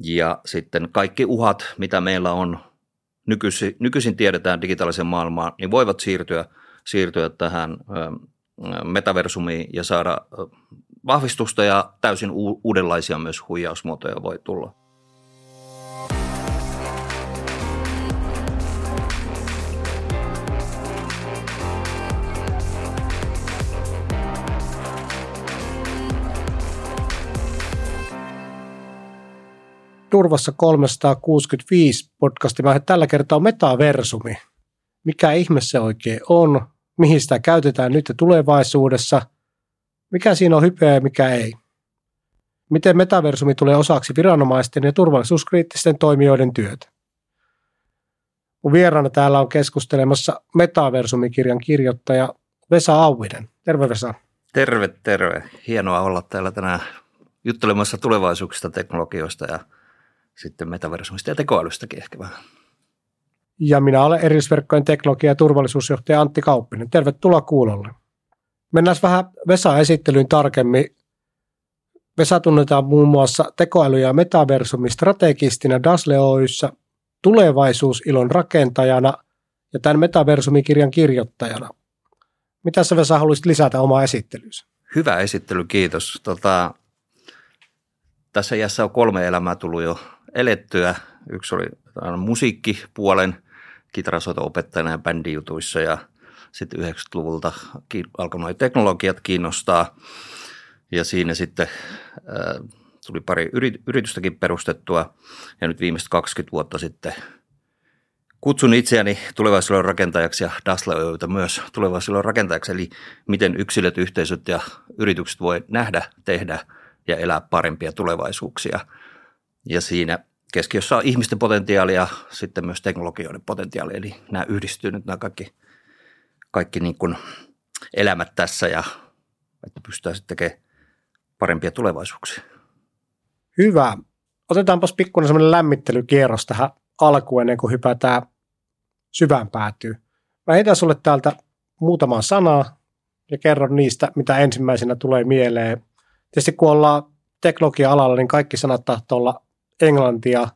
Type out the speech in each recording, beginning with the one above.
Ja sitten kaikki uhat, mitä meillä on nykyisin, nykyisin tiedetään digitaalisen maailmaan, niin voivat siirtyä, siirtyä tähän metaversumiin ja saada vahvistusta ja täysin uudenlaisia myös huijausmuotoja voi tulla. Turvassa 365 podcasti. Mä tällä kertaa on metaversumi. Mikä ihme se oikein on? Mihin sitä käytetään nyt ja tulevaisuudessa? Mikä siinä on hypeä ja mikä ei? Miten metaversumi tulee osaksi viranomaisten ja turvallisuuskriittisten toimijoiden työtä? Mun vieraana täällä on keskustelemassa Metaversumikirjan kirjoittaja Vesa Auvinen. Terve Vesa. Terve, terve. Hienoa olla täällä tänään juttelemassa tulevaisuuksista, teknologioista ja sitten metaversumista ja tekoälystäkin ehkä vähän. Ja minä olen erillisverkkojen teknologia- ja turvallisuusjohtaja Antti Kauppinen. Tervetuloa kuulolle. Mennään vähän Vesa-esittelyyn tarkemmin. Vesa tunnetaan muun muassa tekoäly- ja metaversumi strategistina Dasle Oyssä, tulevaisuusilon rakentajana ja tämän metaversumikirjan kirjoittajana. Mitä sä Vesa haluaisit lisätä omaa esittelyys? Hyvä esittely, kiitos. Tota, tässä iässä on kolme elämää tullut jo elettyä. Yksi oli musiikkipuolen kitarasoito-opettajana ja bändijutuissa ja sitten 90-luvulta alkoi nuo teknologiat kiinnostaa. Ja siinä sitten tuli pari yritystäkin perustettua ja nyt viimeiset 20 vuotta sitten kutsun itseäni tulevaisuuden rakentajaksi ja Daslaöitä myös tulevaisuuden rakentajaksi, eli miten yksilöt, yhteisöt ja yritykset voi nähdä, tehdä ja elää parempia tulevaisuuksia – ja siinä keskiössä on ihmisten potentiaali ja sitten myös teknologioiden potentiaali. Eli nämä yhdistyy nyt nämä kaikki, kaikki niin kuin elämät tässä ja että pystytään sitten tekemään parempia tulevaisuuksia. Hyvä. Otetaanpas pikkuinen semmoinen lämmittelykierros tähän alkuun ennen kuin hypätään syvään päätyy. Mä heitän sulle täältä muutamaa sanaa ja kerron niistä, mitä ensimmäisenä tulee mieleen. Tietysti kun ollaan teknologia-alalla, niin kaikki sanat tahtoo olla englantia,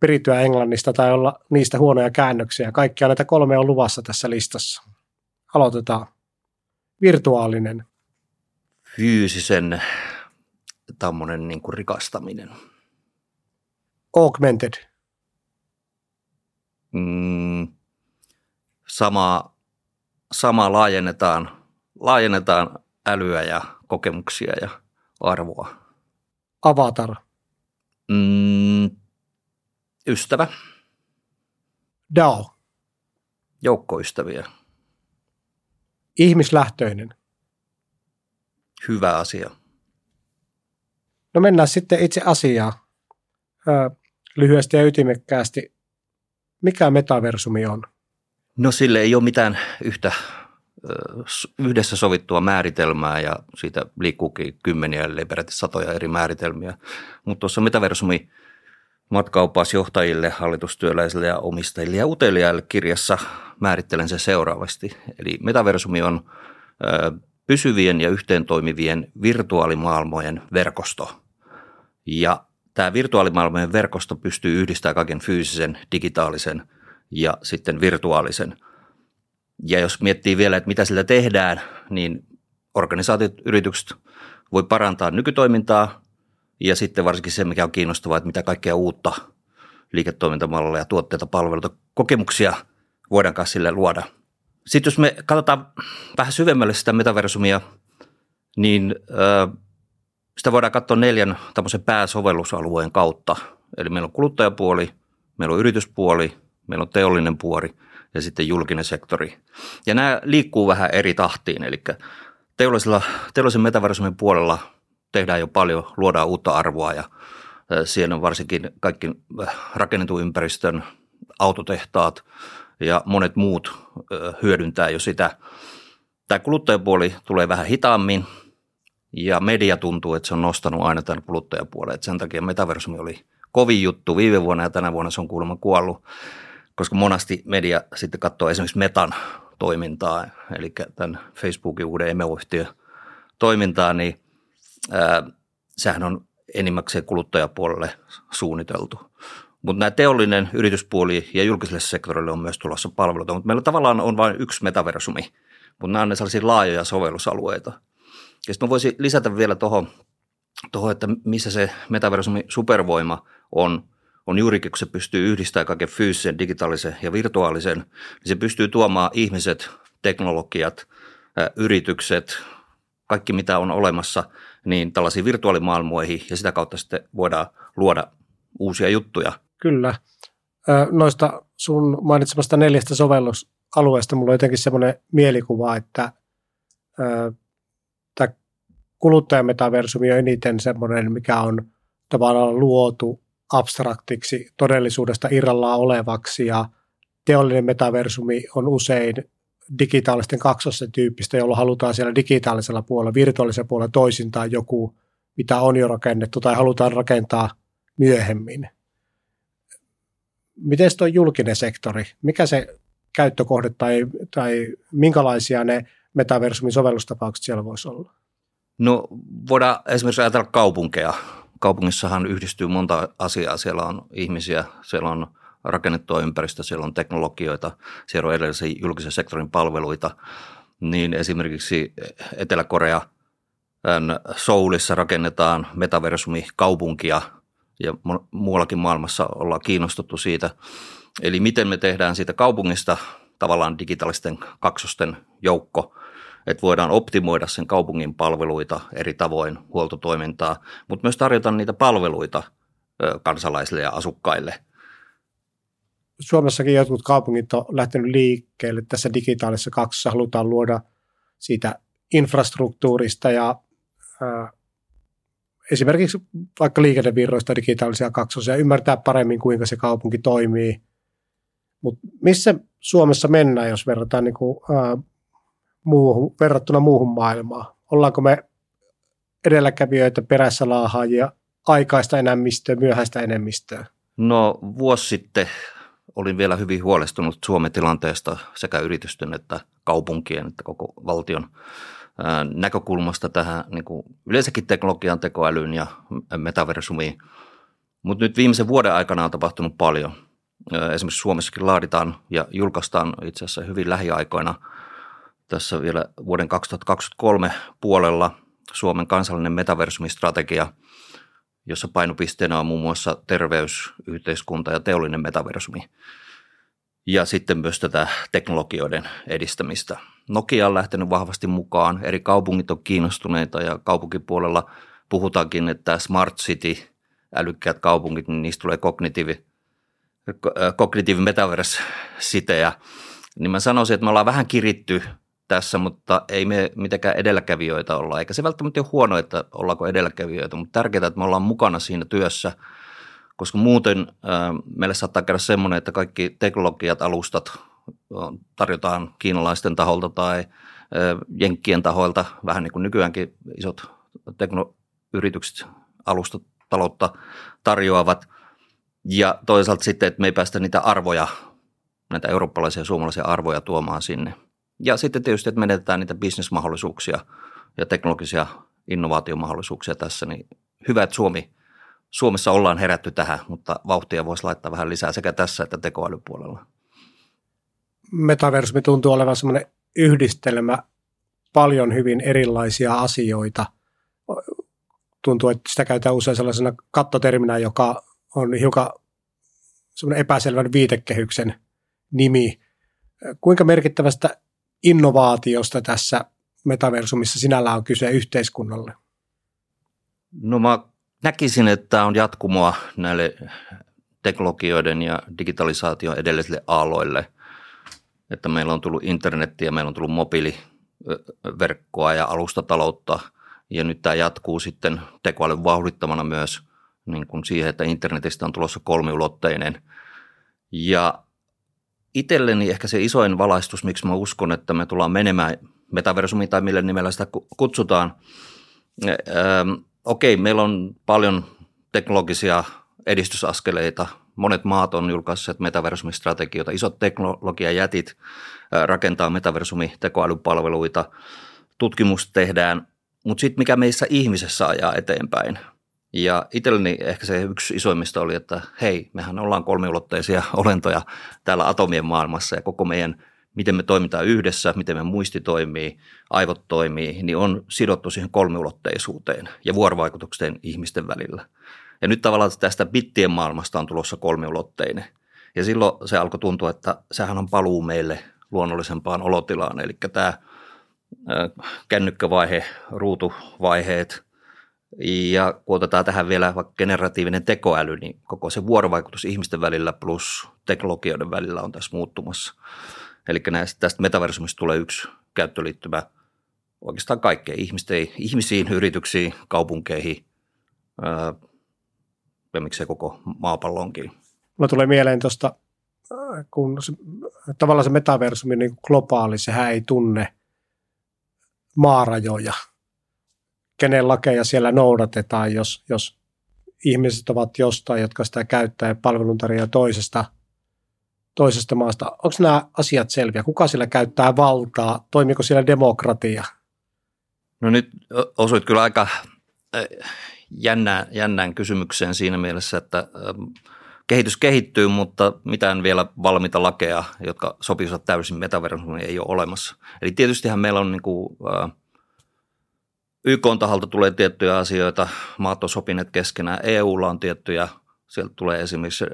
perittyä englannista tai olla niistä huonoja käännöksiä. Kaikkia näitä kolme on luvassa tässä listassa. Aloitetaan. Virtuaalinen. Fyysisen tämmöinen niin kuin rikastaminen. Augmented. Mm, sama, sama laajennetaan, laajennetaan älyä ja kokemuksia ja arvoa. Avatar. Mm, ystävä. DAO. Joukkoystäviä. Ihmislähtöinen. Hyvä asia. No mennään sitten itse asiaan. Lyhyesti ja ytimekkäästi. Mikä metaversumi on? No sille ei ole mitään yhtä yhdessä sovittua määritelmää ja siitä liikkuukin kymmeniä, ellei peräti satoja eri määritelmiä. Mutta tuossa metaversumi matkaupasjohtajille, hallitustyöläisille ja omistajille ja uteliaille kirjassa määrittelen se seuraavasti. Eli metaversumi on pysyvien ja yhteentoimivien virtuaalimaailmojen verkosto. Ja tämä virtuaalimaailmojen verkosto pystyy yhdistämään kaiken fyysisen, digitaalisen ja sitten virtuaalisen – ja jos miettii vielä, että mitä sillä tehdään, niin organisaatiot, yritykset voi parantaa nykytoimintaa ja sitten varsinkin se, mikä on kiinnostavaa, että mitä kaikkea uutta liiketoimintamalleja, tuotteita, palveluita, kokemuksia voidaan sille luoda. Sitten jos me katsotaan vähän syvemmälle sitä metaversumia, niin sitä voidaan katsoa neljän tämmöisen pääsovellusalueen kautta. Eli meillä on kuluttajapuoli, meillä on yrityspuoli, meillä on teollinen puoli – ja sitten julkinen sektori. Ja nämä liikkuu vähän eri tahtiin, eli teollisella, teollisen metaversumin puolella tehdään jo paljon, luodaan uutta arvoa ja siellä on varsinkin kaikki rakennetun ympäristön autotehtaat ja monet muut hyödyntää jo sitä. Tämä kuluttajapuoli tulee vähän hitaammin ja media tuntuu, että se on nostanut aina tämän kuluttajapuolen. Että sen takia metaversumi oli kovin juttu viime vuonna ja tänä vuonna se on kuulemma kuollut koska monasti media sitten katsoo esimerkiksi Metan toimintaa, eli tämän Facebookin uuden emoyhtiön toimintaa, niin sehän on enimmäkseen kuluttajapuolelle suunniteltu. Mutta nämä teollinen, yrityspuoli ja julkiselle sektorille on myös tulossa palveluita, mutta meillä tavallaan on vain yksi metaversumi, mutta nämä on ne sellaisia laajoja sovellusalueita. Ja sitten voisin lisätä vielä tuohon, toho, että missä se metaversumi supervoima on, on juurikin, kun se pystyy yhdistämään kaiken fyysisen, digitaalisen ja virtuaalisen, niin se pystyy tuomaan ihmiset, teknologiat, yritykset, kaikki mitä on olemassa, niin tällaisiin virtuaalimaailmoihin ja sitä kautta sitten voidaan luoda uusia juttuja. Kyllä. Noista sun mainitsemasta neljästä sovellusalueesta mulla on jotenkin semmoinen mielikuva, että tämä kuluttajametaversumi on eniten semmoinen, mikä on tavallaan luotu abstraktiksi todellisuudesta irrallaan olevaksi ja teollinen metaversumi on usein digitaalisten kaksosten tyyppistä, jolloin halutaan siellä digitaalisella puolella, virtuaalisella puolella toisintaa joku, mitä on jo rakennettu tai halutaan rakentaa myöhemmin. Miten tuo julkinen sektori, mikä se käyttökohde tai, tai minkälaisia ne metaversumin sovellustapaukset siellä voisi olla? No voidaan esimerkiksi ajatella kaupunkeja. Kaupungissahan yhdistyy monta asiaa. Siellä on ihmisiä, siellä on rakennettua ympäristöä, siellä on teknologioita, siellä on edellisen julkisen sektorin palveluita. Niin esimerkiksi Etelä-Korea Soulissa rakennetaan metaversumi kaupunkia ja muuallakin maailmassa ollaan kiinnostuttu siitä. Eli miten me tehdään siitä kaupungista tavallaan digitaalisten kaksosten joukko, että voidaan optimoida sen kaupungin palveluita eri tavoin, huoltotoimintaa, mutta myös tarjota niitä palveluita kansalaisille ja asukkaille – Suomessakin jotkut kaupungit on lähtenyt liikkeelle tässä digitaalisessa kaksossa, halutaan luoda siitä infrastruktuurista ja ää, esimerkiksi vaikka liikennevirroista digitaalisia kaksosia, ymmärtää paremmin, kuinka se kaupunki toimii. Mutta missä Suomessa mennään, jos verrataan niin kuin, muuhun, verrattuna muuhun maailmaan? Ollaanko me edelläkävijöitä, perässä laahaajia, aikaista enemmistöä, myöhäistä enemmistöä? No vuosi sitten olin vielä hyvin huolestunut Suomen tilanteesta sekä yritysten että kaupunkien että koko valtion näkökulmasta tähän niin kuin yleensäkin teknologian tekoälyyn ja metaversumiin. Mutta nyt viimeisen vuoden aikana on tapahtunut paljon. Esimerkiksi Suomessakin laaditaan ja julkaistaan itse asiassa hyvin lähiaikoina tässä vielä vuoden 2023 puolella Suomen kansallinen metaversumistrategia – jossa painopisteenä on muun muassa terveys, yhteiskunta ja teollinen metaversumi. Ja sitten myös tätä teknologioiden edistämistä. Nokia on lähtenyt vahvasti mukaan, eri kaupungit on kiinnostuneita ja kaupunkipuolella puhutaankin, että smart city, älykkäät kaupungit, niin niistä tulee kognitiivi, kognitiivi metaverse-sitejä. Niin mä sanoisin, että me ollaan vähän kiritty tässä, mutta ei me mitenkään edelläkävijöitä olla. Eikä se välttämättä ole huono, että ollaanko edelläkävijöitä, mutta tärkeää, että me ollaan mukana siinä työssä, koska muuten äh, meille saattaa käydä semmoinen, että kaikki teknologiat, alustat tarjotaan kiinalaisten taholta tai äh, jenkkien tahoilta, vähän niin kuin nykyäänkin isot teknoyritykset alustataloutta tarjoavat. Ja toisaalta sitten, että me ei päästä niitä arvoja, näitä eurooppalaisia ja suomalaisia arvoja tuomaan sinne – ja sitten tietysti, että menetetään niitä bisnesmahdollisuuksia ja teknologisia innovaatiomahdollisuuksia tässä, niin hyvä, että Suomi, Suomessa ollaan herätty tähän, mutta vauhtia voisi laittaa vähän lisää sekä tässä että tekoälypuolella. Metaversumi tuntuu olevan semmoinen yhdistelmä paljon hyvin erilaisia asioita. Tuntuu, että sitä käytetään usein sellaisena kattoterminä, joka on hiukan semmoinen epäselvän viitekehyksen nimi. Kuinka merkittävästä innovaatiosta tässä metaversumissa sinällä on kyse yhteiskunnalle? No mä näkisin, että tämä on jatkumoa näille teknologioiden ja digitalisaation edellisille aloille. Että meillä on tullut internettiä, meillä on tullut mobiiliverkkoa ja alustataloutta ja nyt tämä jatkuu sitten tekoälyn vauhdittamana myös niin kuin siihen, että internetistä on tulossa kolmiulotteinen. Ja itselleni ehkä se isoin valaistus, miksi mä uskon, että me tullaan menemään metaversumiin tai millä nimellä sitä kutsutaan. Ähm, okei, meillä on paljon teknologisia edistysaskeleita. Monet maat on julkaisseet metaversumistrategioita. Isot teknologiajätit rakentaa metaversumi-tekoälypalveluita. Tutkimusta tehdään. Mutta sitten mikä meissä ihmisessä ajaa eteenpäin, Ja itselleni ehkä se yksi isoimmista oli, että hei, mehän ollaan kolmiulotteisia olentoja täällä atomien maailmassa ja koko meidän, miten me toimitaan yhdessä, miten me muisti toimii, aivot toimii, niin on sidottu siihen kolmiulotteisuuteen ja vuorovaikutukseen ihmisten välillä. Ja nyt tavallaan tästä bittien maailmasta on tulossa kolmiulotteinen. Ja silloin se alkoi tuntua, että sehän on paluu meille luonnollisempaan olotilaan. Eli tämä kännykkävaihe, ruutuvaiheet ja kun otetaan tähän vielä vaikka generatiivinen tekoäly, niin koko se vuorovaikutus ihmisten välillä plus teknologioiden välillä on tässä muuttumassa. Eli näistä, tästä metaversumista tulee yksi käyttöliittymä oikeastaan kaikkeen ihmisten, ihmisiin, yrityksiin, kaupunkeihin ää, ja miksei koko maapallonkin. Mulla tulee mieleen tuosta, kun se, tavallaan se metaversumi niin globaali, sehän ei tunne maarajoja. Kenen lakeja siellä noudatetaan, jos, jos ihmiset ovat jostain, jotka sitä käyttää ja palveluntarjoaa toisesta, toisesta maasta. Onko nämä asiat selviä? Kuka siellä käyttää valtaa? Toimiiko siellä demokratia? No nyt osuit kyllä aika jännään, jännään kysymykseen siinä mielessä, että kehitys kehittyy, mutta mitään vielä valmiita lakeja, jotka sopisivat täysin metaversumiin, ei ole olemassa. Eli tietystihän meillä on niin kuin, YK taholta tulee tiettyjä asioita, maat on sopineet keskenään, EUlla on tiettyjä, sieltä tulee esimerkiksi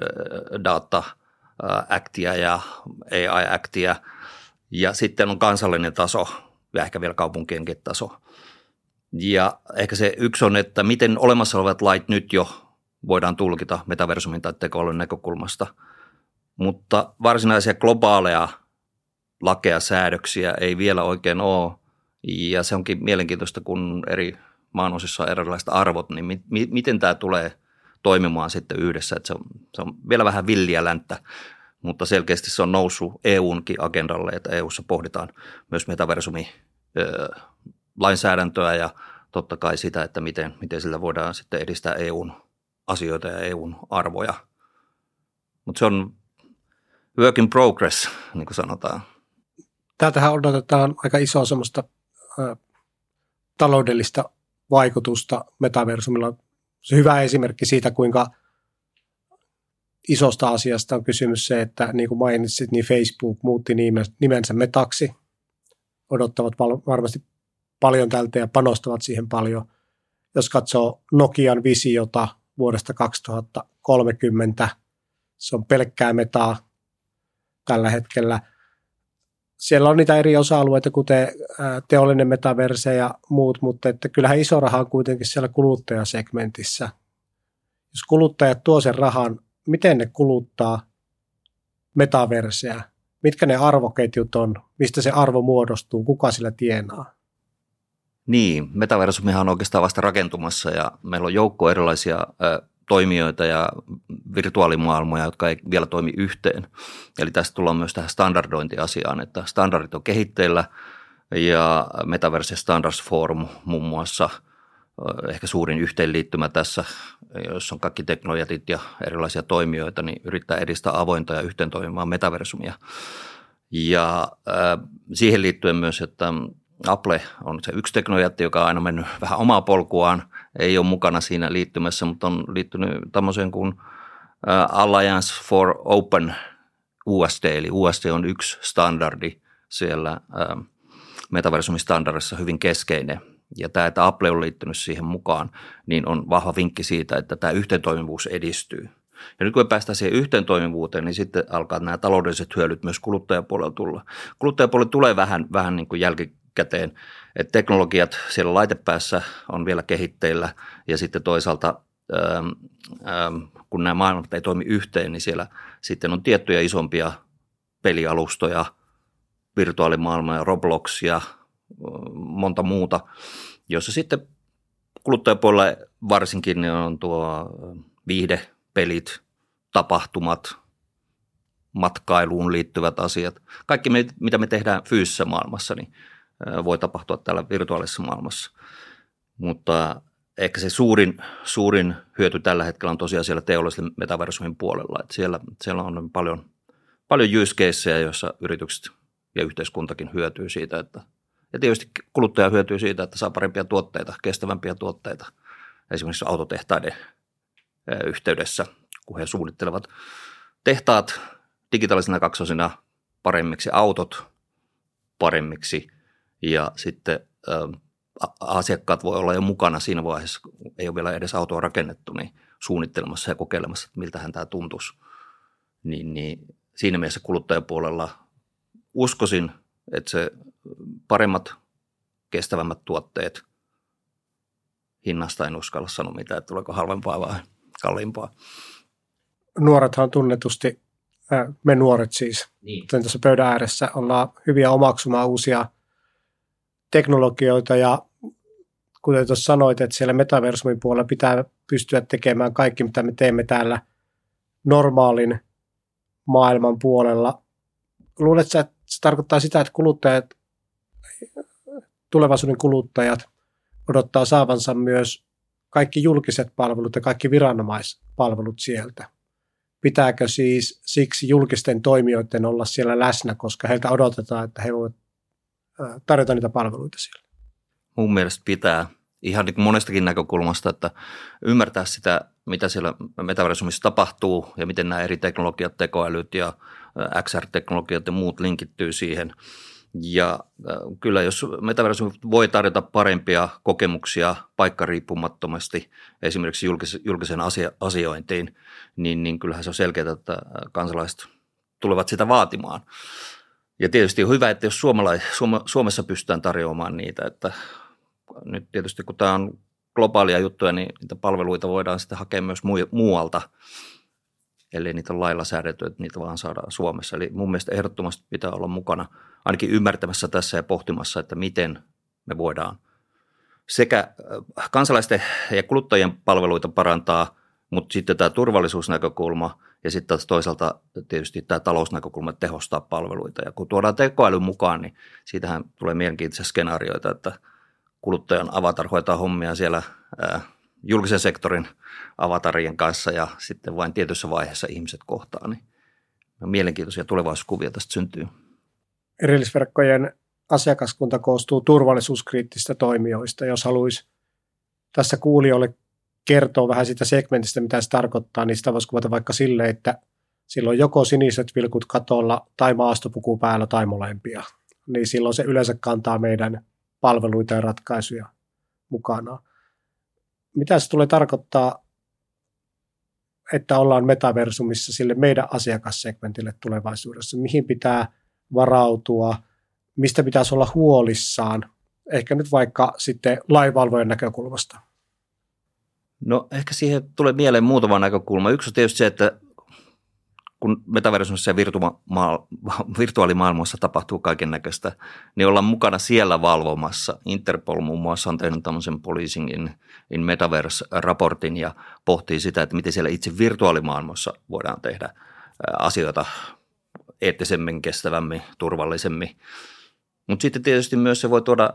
data actia ja AI actia, ja sitten on kansallinen taso ja ehkä vielä kaupunkienkin taso. Ja ehkä se yksi on, että miten olemassa olevat lait nyt jo voidaan tulkita metaversumin tai tekoälyn näkökulmasta, mutta varsinaisia globaaleja lakeja, säädöksiä ei vielä oikein ole. Ja se onkin mielenkiintoista, kun eri maanosissa on erilaiset arvot, niin mi- mi- miten tämä tulee toimimaan sitten yhdessä. Että se, on, se on vielä vähän villiä länttä, mutta selkeästi se on noussut EUnkin agendalle, että EUssa pohditaan myös metaversumi lainsäädäntöä ja totta kai sitä, että miten, miten sillä voidaan sitten edistää EUn asioita ja EUn arvoja. Mutta se on work in progress, niin kuin sanotaan. Täältähän odotetaan aika isoa semmoista taloudellista vaikutusta metaversumilla. Se hyvä esimerkki siitä, kuinka isosta asiasta on kysymys se, että niin kuin mainitsit, niin Facebook muutti nimensä metaksi. Odottavat varmasti paljon tältä ja panostavat siihen paljon. Jos katsoo Nokian visiota vuodesta 2030, se on pelkkää metaa tällä hetkellä. Siellä on niitä eri osa-alueita, kuten teollinen metaverse ja muut, mutta että kyllähän iso raha on kuitenkin siellä kuluttajasegmentissä. Jos kuluttajat tuo sen rahan, miten ne kuluttaa metaverseä? Mitkä ne arvoketjut on? Mistä se arvo muodostuu? Kuka sillä tienaa? Niin, metaversumihan on oikeastaan vasta rakentumassa ja meillä on joukko erilaisia toimijoita ja virtuaalimaailmoja, jotka ei vielä toimi yhteen. Eli tästä tullaan myös tähän standardointiasiaan, että standardit on kehitteillä ja Metaverse Standards Forum muun muassa ehkä suurin yhteenliittymä tässä, jossa on kaikki teknologiatit ja erilaisia toimijoita, niin yrittää edistää avointa ja yhteen toimivaa metaversumia. Ja siihen liittyen myös, että Apple on se yksi teknologiatti, joka on aina mennyt vähän omaa polkuaan, ei ole mukana siinä liittymässä, mutta on liittynyt tämmöiseen kuin Alliance for Open USD, eli USD on yksi standardi siellä metaversumistandardissa hyvin keskeinen. Ja tämä, että Apple on liittynyt siihen mukaan, niin on vahva vinkki siitä, että tämä yhteentoimivuus edistyy. Ja nyt kun me päästään siihen yhteen toimivuuteen, niin sitten alkaa nämä taloudelliset hyödyt myös kuluttajapuolella tulla. Kuluttajapuolella tulee vähän, vähän niin kuin jälki, käteen. Et teknologiat siellä laitepäässä on vielä kehitteillä ja sitten toisaalta ähm, ähm, kun nämä maailmat ei toimi yhteen, niin siellä sitten on tiettyjä isompia pelialustoja, virtuaalimaailmaa, Robloxia, monta muuta, jossa sitten kuluttajapuolella varsinkin on tuo viihdepelit, tapahtumat, matkailuun liittyvät asiat. Kaikki, mitä me tehdään fyysisessä maailmassa, niin voi tapahtua täällä virtuaalisessa maailmassa. Mutta ehkä se suurin, suurin hyöty tällä hetkellä on tosiaan siellä teollisen metaversumin puolella. Että siellä, siellä on paljon, paljon use caseja, joissa yritykset ja yhteiskuntakin hyötyy siitä, että ja tietysti kuluttaja hyötyy siitä, että saa parempia tuotteita, kestävämpiä tuotteita esimerkiksi autotehtaiden yhteydessä, kun he suunnittelevat tehtaat digitaalisena kaksosina paremmiksi autot paremmiksi ja sitten asiakkaat voi olla jo mukana siinä vaiheessa, kun ei ole vielä edes autoa rakennettu, niin suunnittelemassa ja kokeilemassa, että miltähän tämä tuntuisi. Niin, niin siinä mielessä kuluttajapuolella uskoisin, että se paremmat, kestävämmät tuotteet, hinnasta en uskalla sanoa mitään, että tuleeko halvempaa vai kalliimpaa. Nuorethan tunnetusti, me nuoret siis, niin. tässä pöydän ääressä ollaan hyviä omaksumaan uusia teknologioita ja kuten tuossa sanoit, että siellä metaversumin puolella pitää pystyä tekemään kaikki, mitä me teemme täällä normaalin maailman puolella. Luuletko, että se tarkoittaa sitä, että kuluttajat, tulevaisuuden kuluttajat odottaa saavansa myös kaikki julkiset palvelut ja kaikki viranomaispalvelut sieltä? Pitääkö siis siksi julkisten toimijoiden olla siellä läsnä, koska heiltä odotetaan, että he voivat tarjota niitä palveluita siellä? Mun mielestä pitää ihan niin monestakin näkökulmasta, että ymmärtää sitä, mitä siellä metaversumissa tapahtuu ja miten nämä eri teknologiat, tekoälyt ja XR-teknologiat ja muut linkittyy siihen. Ja kyllä jos metaversumi voi tarjota parempia kokemuksia paikkariippumattomasti esimerkiksi julkisen asiointiin, niin, niin kyllähän se on selkeää, että kansalaiset tulevat sitä vaatimaan. Ja tietysti on hyvä, että jos Suomessa pystytään tarjoamaan niitä, että nyt tietysti kun tämä on globaalia juttuja, niin niitä palveluita voidaan sitten hakea myös muualta. Eli niitä on lailla säädetty, että niitä vaan saadaan Suomessa. Eli mun mielestä ehdottomasti pitää olla mukana ainakin ymmärtämässä tässä ja pohtimassa, että miten me voidaan sekä äh, kansalaisten ja kuluttajien palveluita parantaa, mutta sitten tämä turvallisuusnäkökulma ja sitten taas toisaalta tietysti tämä talousnäkökulma tehostaa palveluita. Ja kun tuodaan tekoäly mukaan, niin siitähän tulee mielenkiintoisia skenaarioita, että – kuluttajan avatar hoitaa hommia siellä ää, julkisen sektorin avatarien kanssa ja sitten vain tietyssä vaiheessa ihmiset kohtaa, niin mielenkiintoisia tulevaisuuskuvia tästä syntyy. Erillisverkkojen asiakaskunta koostuu turvallisuuskriittisistä toimijoista. Jos haluaisi tässä kuulijoille kertoa vähän sitä segmentistä, mitä se tarkoittaa, niin sitä voisi kuvata vaikka sille, että silloin joko siniset vilkut katolla tai maastopuku päällä tai molempia. Niin silloin se yleensä kantaa meidän palveluita ja ratkaisuja mukana. Mitä se tulee tarkoittaa, että ollaan metaversumissa sille meidän asiakassegmentille tulevaisuudessa? Mihin pitää varautua? Mistä pitäisi olla huolissaan? Ehkä nyt vaikka sitten laivalvojen näkökulmasta. No ehkä siihen tulee mieleen muutama näkökulma. Yksi on tietysti se, että kun metaversumissa ja virtuaalimaailmassa tapahtuu kaiken näköistä, niin ollaan mukana siellä valvomassa. Interpol muun muassa on tehnyt tämmöisen Policing in, in Metaverse-raportin ja pohtii sitä, että miten siellä itse virtuaalimaailmassa voidaan tehdä asioita eettisemmin, kestävämmin, turvallisemmin. Mutta sitten tietysti myös se voi tuoda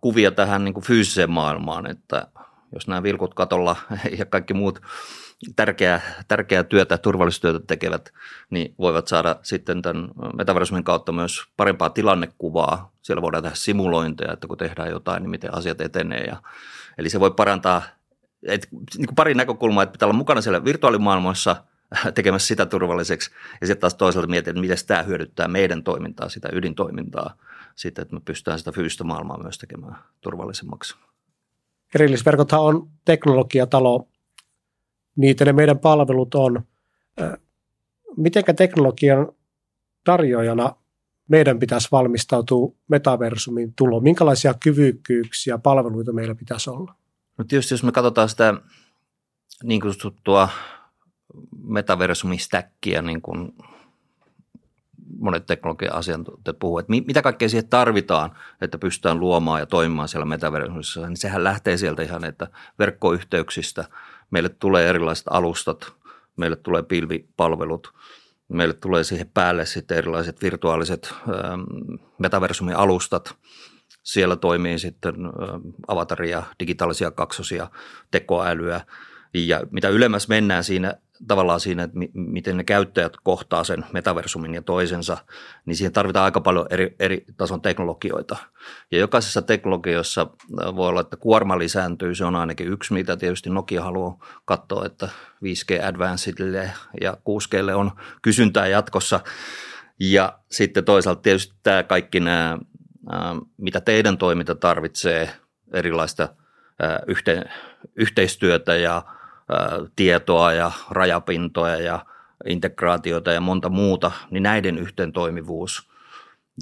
kuvia tähän niin kuin fyysiseen maailmaan, että jos nämä vilkut katolla ja kaikki muut – tärkeää, tärkeää työtä, turvallisuustyötä tekevät, niin voivat saada sitten tämän metaversumin kautta myös parempaa tilannekuvaa. Siellä voidaan tehdä simulointeja, että kun tehdään jotain, niin miten asiat etenee. Ja, eli se voi parantaa, et, niin kuin pari näkökulmaa, että pitää olla mukana siellä virtuaalimaailmassa tekemässä sitä turvalliseksi. Ja sitten taas toisaalta miettiä, että miten tämä hyödyttää meidän toimintaa, sitä ydintoimintaa, sitten, että me pystytään sitä fyysistä maailmaa myös tekemään turvallisemmaksi. Erillisverkothan on teknologiatalo, niitä ne meidän palvelut on. Mitenkä teknologian tarjoajana meidän pitäisi valmistautua metaversumin tuloon? Minkälaisia kyvykkyyksiä, palveluita meillä pitäisi olla? No tietysti jos me katsotaan sitä niin kutsuttua metaversumistäkkiä, niin kuin monet teknologian asiantuntijat puhuvat, että mitä kaikkea siihen tarvitaan, että pystytään luomaan ja toimimaan siellä metaversumissa, niin sehän lähtee sieltä ihan, että verkkoyhteyksistä – Meille tulee erilaiset alustat, meille tulee pilvipalvelut, meille tulee siihen päälle sitten erilaiset virtuaaliset ähm, metaversumin alustat. Siellä toimii sitten ähm, avataria, digitaalisia kaksosia, tekoälyä. Ja mitä ylemmäs mennään siinä tavallaan siinä, että mi, miten ne käyttäjät kohtaa sen metaversumin ja toisensa, niin siihen tarvitaan aika paljon eri, eri tason teknologioita. Ja jokaisessa teknologiassa voi olla, että kuorma lisääntyy, se on ainakin yksi, mitä tietysti Nokia haluaa katsoa, että 5G Advancedille ja 6Glle on kysyntää jatkossa. Ja sitten toisaalta tietysti tämä kaikki nämä, mitä teidän toiminta tarvitsee, erilaista yhteen, yhteistyötä ja tietoa ja rajapintoja ja integraatiota ja monta muuta, niin näiden yhteen toimivuus.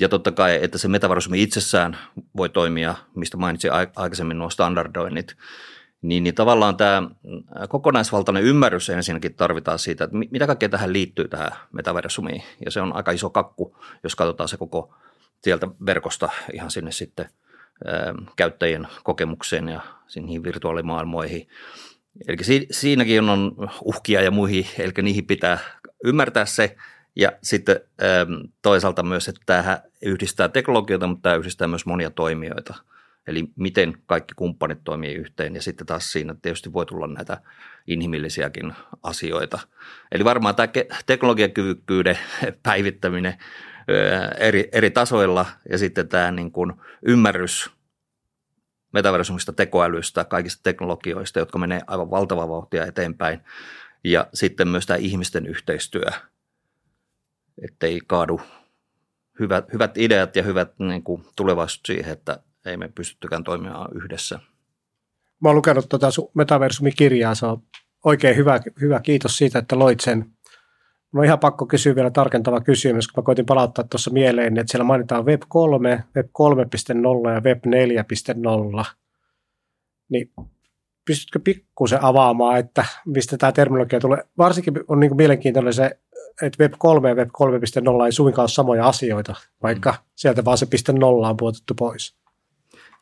Ja totta kai, että se metavarusmi itsessään voi toimia, mistä mainitsin aikaisemmin nuo standardoinnit, niin, niin tavallaan tämä kokonaisvaltainen ymmärrys ensinnäkin tarvitaan siitä, että mitä kaikkea tähän liittyy tähän metaversumiin. Ja se on aika iso kakku, jos katsotaan se koko sieltä verkosta ihan sinne sitten käyttäjien kokemukseen ja niihin virtuaalimaailmoihin. Eli siinäkin on uhkia ja muihin, eli niihin pitää ymmärtää se. Ja sitten toisaalta myös, että tämähän yhdistää teknologioita, mutta tämä yhdistää myös monia toimijoita. Eli miten kaikki kumppanit toimii yhteen ja sitten taas siinä tietysti voi tulla näitä inhimillisiäkin asioita. Eli varmaan tämä teknologiakyvykkyyden päivittäminen eri, eri tasoilla ja sitten tämä niin kuin ymmärrys metaversumista, tekoälystä, kaikista teknologioista, jotka menee aivan valtava vauhtia eteenpäin. Ja sitten myös tämä ihmisten yhteistyö, ettei kaadu hyvät, hyvät ideat ja hyvät niin kuin tulevaisuus siihen, että ei me pystyttykään toimimaan yhdessä. Mä oon lukenut tuota Metaversumi-kirjaa, se on oikein hyvä, hyvä. Kiitos siitä, että loit sen. Mä on ihan pakko kysyä vielä tarkentava kysymys, kun mä koitin palauttaa tuossa mieleen, että siellä mainitaan Web 3, Web 3.0 ja Web 4.0. Niin pystytkö pikkusen avaamaan, että mistä tämä terminologia tulee? Varsinkin on niin mielenkiintoinen se, että Web 3 ja Web 3.0 ei suinkaan ole samoja asioita, vaikka mm. sieltä vaan se piste nolla on puotettu pois.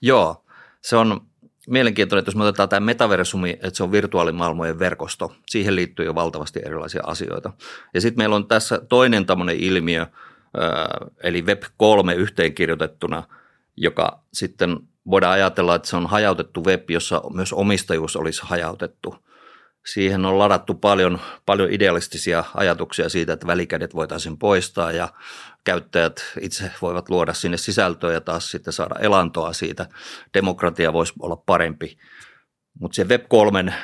Joo, se on mielenkiintoinen, että jos me otetaan tämä metaversumi, että se on virtuaalimaailmojen verkosto, siihen liittyy jo valtavasti erilaisia asioita. Ja sitten meillä on tässä toinen tämmöinen ilmiö, eli Web3 yhteenkirjoitettuna, joka sitten voidaan ajatella, että se on hajautettu web, jossa myös omistajuus olisi hajautettu – siihen on ladattu paljon, paljon idealistisia ajatuksia siitä, että välikädet voitaisiin poistaa ja käyttäjät itse voivat luoda sinne sisältöä ja taas sitten saada elantoa siitä. Demokratia voisi olla parempi. Mutta se Web3, eh,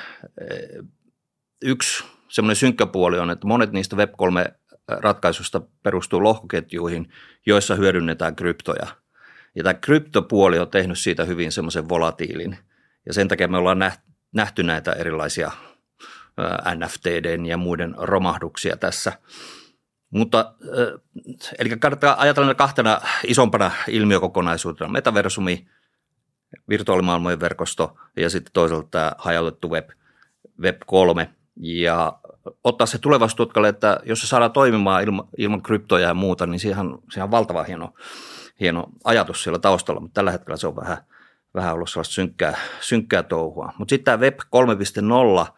yksi semmoinen synkkä puoli on, että monet niistä Web3 ratkaisusta perustuu lohkoketjuihin, joissa hyödynnetään kryptoja. Ja tämä kryptopuoli on tehnyt siitä hyvin semmoisen volatiilin. Ja sen takia me ollaan nähty näitä erilaisia NFTden ja muiden romahduksia tässä. Mutta eli kannattaa ajatella kahtena isompana ilmiökokonaisuutena, metaversumi, virtuaalimaailmojen verkosto ja sitten toisaalta tämä hajautettu web, web 3 ja ottaa se tulevaisuustutkalle, että jos se saadaan toimimaan ilman, ilman kryptoja ja muuta, niin siihen, siihen on valtava hieno, hieno ajatus siellä taustalla, mutta tällä hetkellä se on vähän, vähän ollut sellaista synkkää, synkkää touhua. Mutta sitten tämä Web 3.0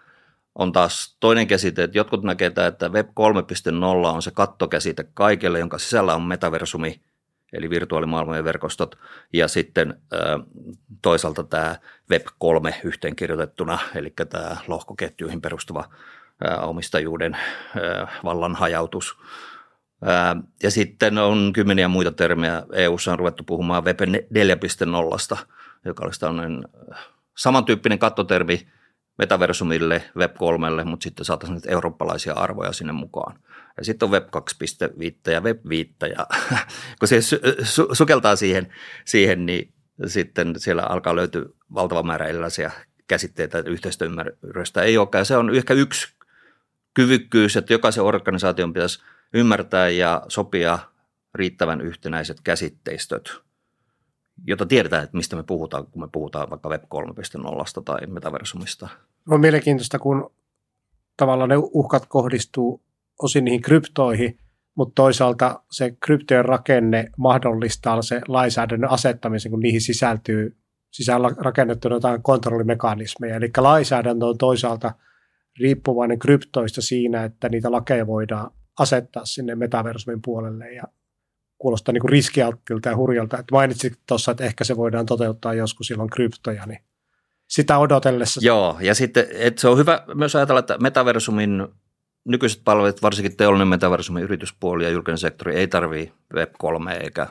on taas toinen käsite, että jotkut näkevät, että Web 3.0 on se kattokäsite kaikelle, jonka sisällä on metaversumi, eli virtuaalimaailmojen verkostot, ja sitten toisaalta tämä Web 3 yhteenkirjoitettuna, eli tämä lohkoketjuihin perustuva omistajuuden vallan hajautus. Ja sitten on kymmeniä muita termejä. EU:ssa on ruvettu puhumaan Web 4.0, joka olisi tämmöinen samantyyppinen kattotermi – metaversumille, Web3, mutta sitten saataisiin nyt eurooppalaisia arvoja sinne mukaan. Ja sitten on Web 2.5 ja Web 5, ja kun se su- sukeltaa siihen, siihen, niin sitten siellä alkaa löytyä valtava määrä erilaisia käsitteitä, yhteistä ymmärrystä ei olekaan. Se on ehkä yksi kyvykkyys, että jokaisen organisaation pitäisi ymmärtää ja sopia riittävän yhtenäiset käsitteistöt – jota tiedetään, että mistä me puhutaan, kun me puhutaan vaikka Web 3.0 tai metaversumista. On mielenkiintoista, kun tavallaan ne uhkat kohdistuu osin niihin kryptoihin, mutta toisaalta se kryptojen rakenne mahdollistaa se lainsäädännön asettamisen, kun niihin sisältyy sisällä rakennettuna jotain kontrollimekanismeja. Eli lainsäädäntö on toisaalta riippuvainen kryptoista siinä, että niitä lakeja voidaan asettaa sinne metaversumin puolelle ja kuulostaa niin riskialttilta ja hurjalta. Että mainitsit tuossa, että ehkä se voidaan toteuttaa joskus silloin kryptoja, niin sitä odotellessa. Joo, ja sitten että se on hyvä myös ajatella, että metaversumin nykyiset palvelut, varsinkin teollinen metaversumi, yrityspuoli ja julkinen sektori ei tarvitse Web3 eikä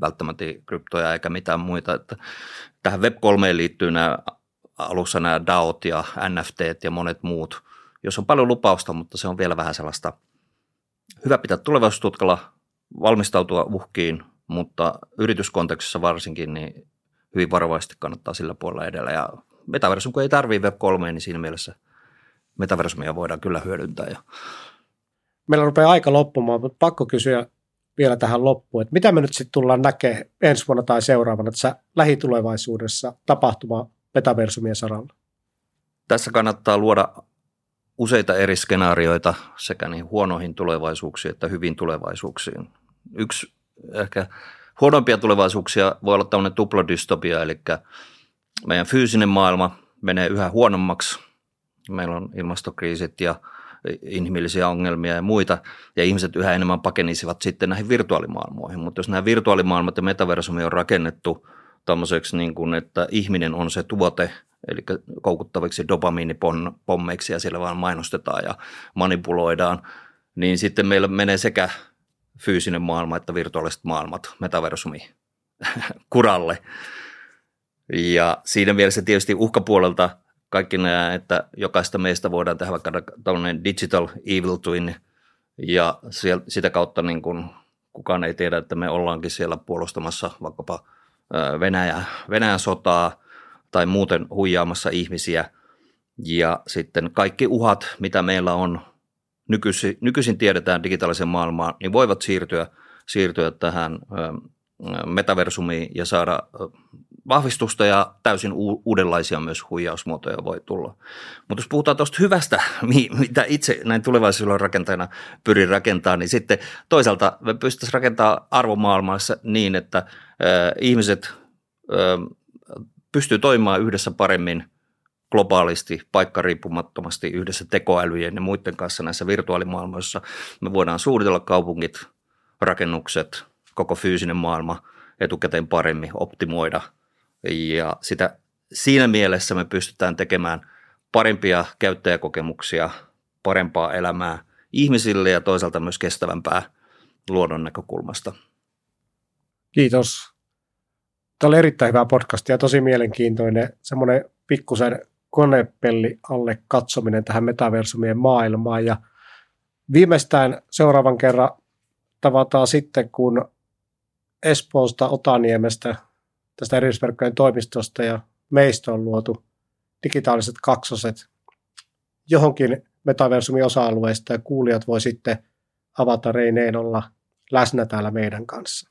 välttämättä kryptoja eikä mitään muita. Että tähän Web3 liittyy nämä alussa nämä DAOt ja NFTt ja monet muut, jos on paljon lupausta, mutta se on vielä vähän sellaista hyvä pitää tulevaisuustutkalla, valmistautua uhkiin, mutta yrityskontekstissa varsinkin niin hyvin varovaisesti kannattaa sillä puolella edellä. Ja metaversum, kun ei tarvitse Web3, niin siinä mielessä metaversumia voidaan kyllä hyödyntää. Ja Meillä rupeaa aika loppumaan, mutta pakko kysyä vielä tähän loppuun, että mitä me nyt sitten tullaan näkemään ensi vuonna tai seuraavana tässä lähitulevaisuudessa tapahtuma metaversumien saralla? Tässä kannattaa luoda useita eri skenaarioita sekä niin huonoihin tulevaisuuksiin että hyvin tulevaisuuksiin. Yksi ehkä huonompia tulevaisuuksia voi olla tämmöinen tuplodystopia, eli meidän fyysinen maailma menee yhä huonommaksi. Meillä on ilmastokriisit ja inhimillisiä ongelmia ja muita, ja ihmiset yhä enemmän pakenisivat sitten näihin virtuaalimaailmoihin. Mutta jos nämä virtuaalimaailmat ja metaversumi on rakennettu tämmöiseksi, niin kuin, että ihminen on se tuote, eli koukuttaviksi dopamiinipommeiksi, ja siellä vaan mainostetaan ja manipuloidaan, niin sitten meillä menee sekä fyysinen maailma että virtuaaliset maailmat, metaversumi, kuralle. Ja siinä mielessä tietysti uhkapuolelta kaikki nämä, että jokaista meistä voidaan tehdä vaikka tällainen digital evil twin, ja sitä kautta niin kuin kukaan ei tiedä, että me ollaankin siellä puolustamassa vaikkapa Venäjä, Venäjän sotaa tai muuten huijaamassa ihmisiä. Ja sitten kaikki uhat, mitä meillä on nykyisin, nykyisin tiedetään digitaalisen maailmaan, niin voivat siirtyä, siirtyä tähän metaversumiin ja saada vahvistusta ja täysin uudenlaisia myös huijausmuotoja voi tulla. Mutta jos puhutaan tuosta hyvästä, mitä itse näin tulevaisuuden rakentajana pyrin rakentamaan, niin sitten toisaalta me pystyttäisiin rakentamaan arvomaailmassa niin, että ihmiset pystyy toimimaan yhdessä paremmin globaalisti, paikkariippumattomasti yhdessä tekoälyjen ja muiden kanssa näissä virtuaalimaailmoissa. Me voidaan suunnitella kaupungit, rakennukset, koko fyysinen maailma etukäteen paremmin optimoida – ja sitä, siinä mielessä me pystytään tekemään parempia käyttäjäkokemuksia, parempaa elämää ihmisille ja toisaalta myös kestävämpää luonnon näkökulmasta. Kiitos. Tämä oli erittäin hyvä podcast ja tosi mielenkiintoinen semmoinen pikkusen konepelli alle katsominen tähän metaversumien maailmaan ja viimeistään seuraavan kerran tavataan sitten, kun Espoosta Otaniemestä tästä erillisverkkojen toimistosta ja meistä on luotu digitaaliset kaksoset johonkin metaversumin osa-alueesta ja kuulijat voi sitten avatareineen olla läsnä täällä meidän kanssa.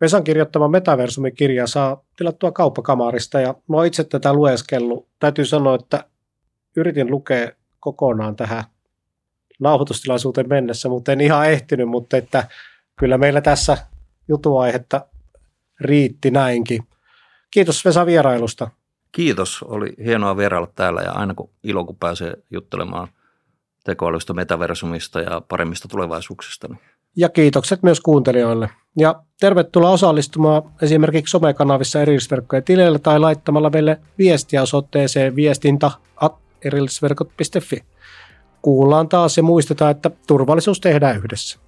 Vesan kirjoittama Metaversumi-kirja saa tilattua kauppakamarista ja mä itse tätä lueskellut. Täytyy sanoa, että yritin lukea kokonaan tähän nauhoitustilaisuuteen mennessä, mutta en ihan ehtinyt, mutta että kyllä meillä tässä jutuaihetta riitti näinkin. Kiitos Vesa vierailusta. Kiitos, oli hienoa vierailla täällä ja aina kun ilo kun pääsee juttelemaan tekoälystä, metaversumista ja paremmista tulevaisuuksista. Niin ja kiitokset myös kuuntelijoille. Ja tervetuloa osallistumaan esimerkiksi somekanavissa erillisverkkojen tileillä tai laittamalla meille viestiä osoitteeseen viestintä erillisverkot.fi. Kuullaan taas ja muistetaan, että turvallisuus tehdään yhdessä.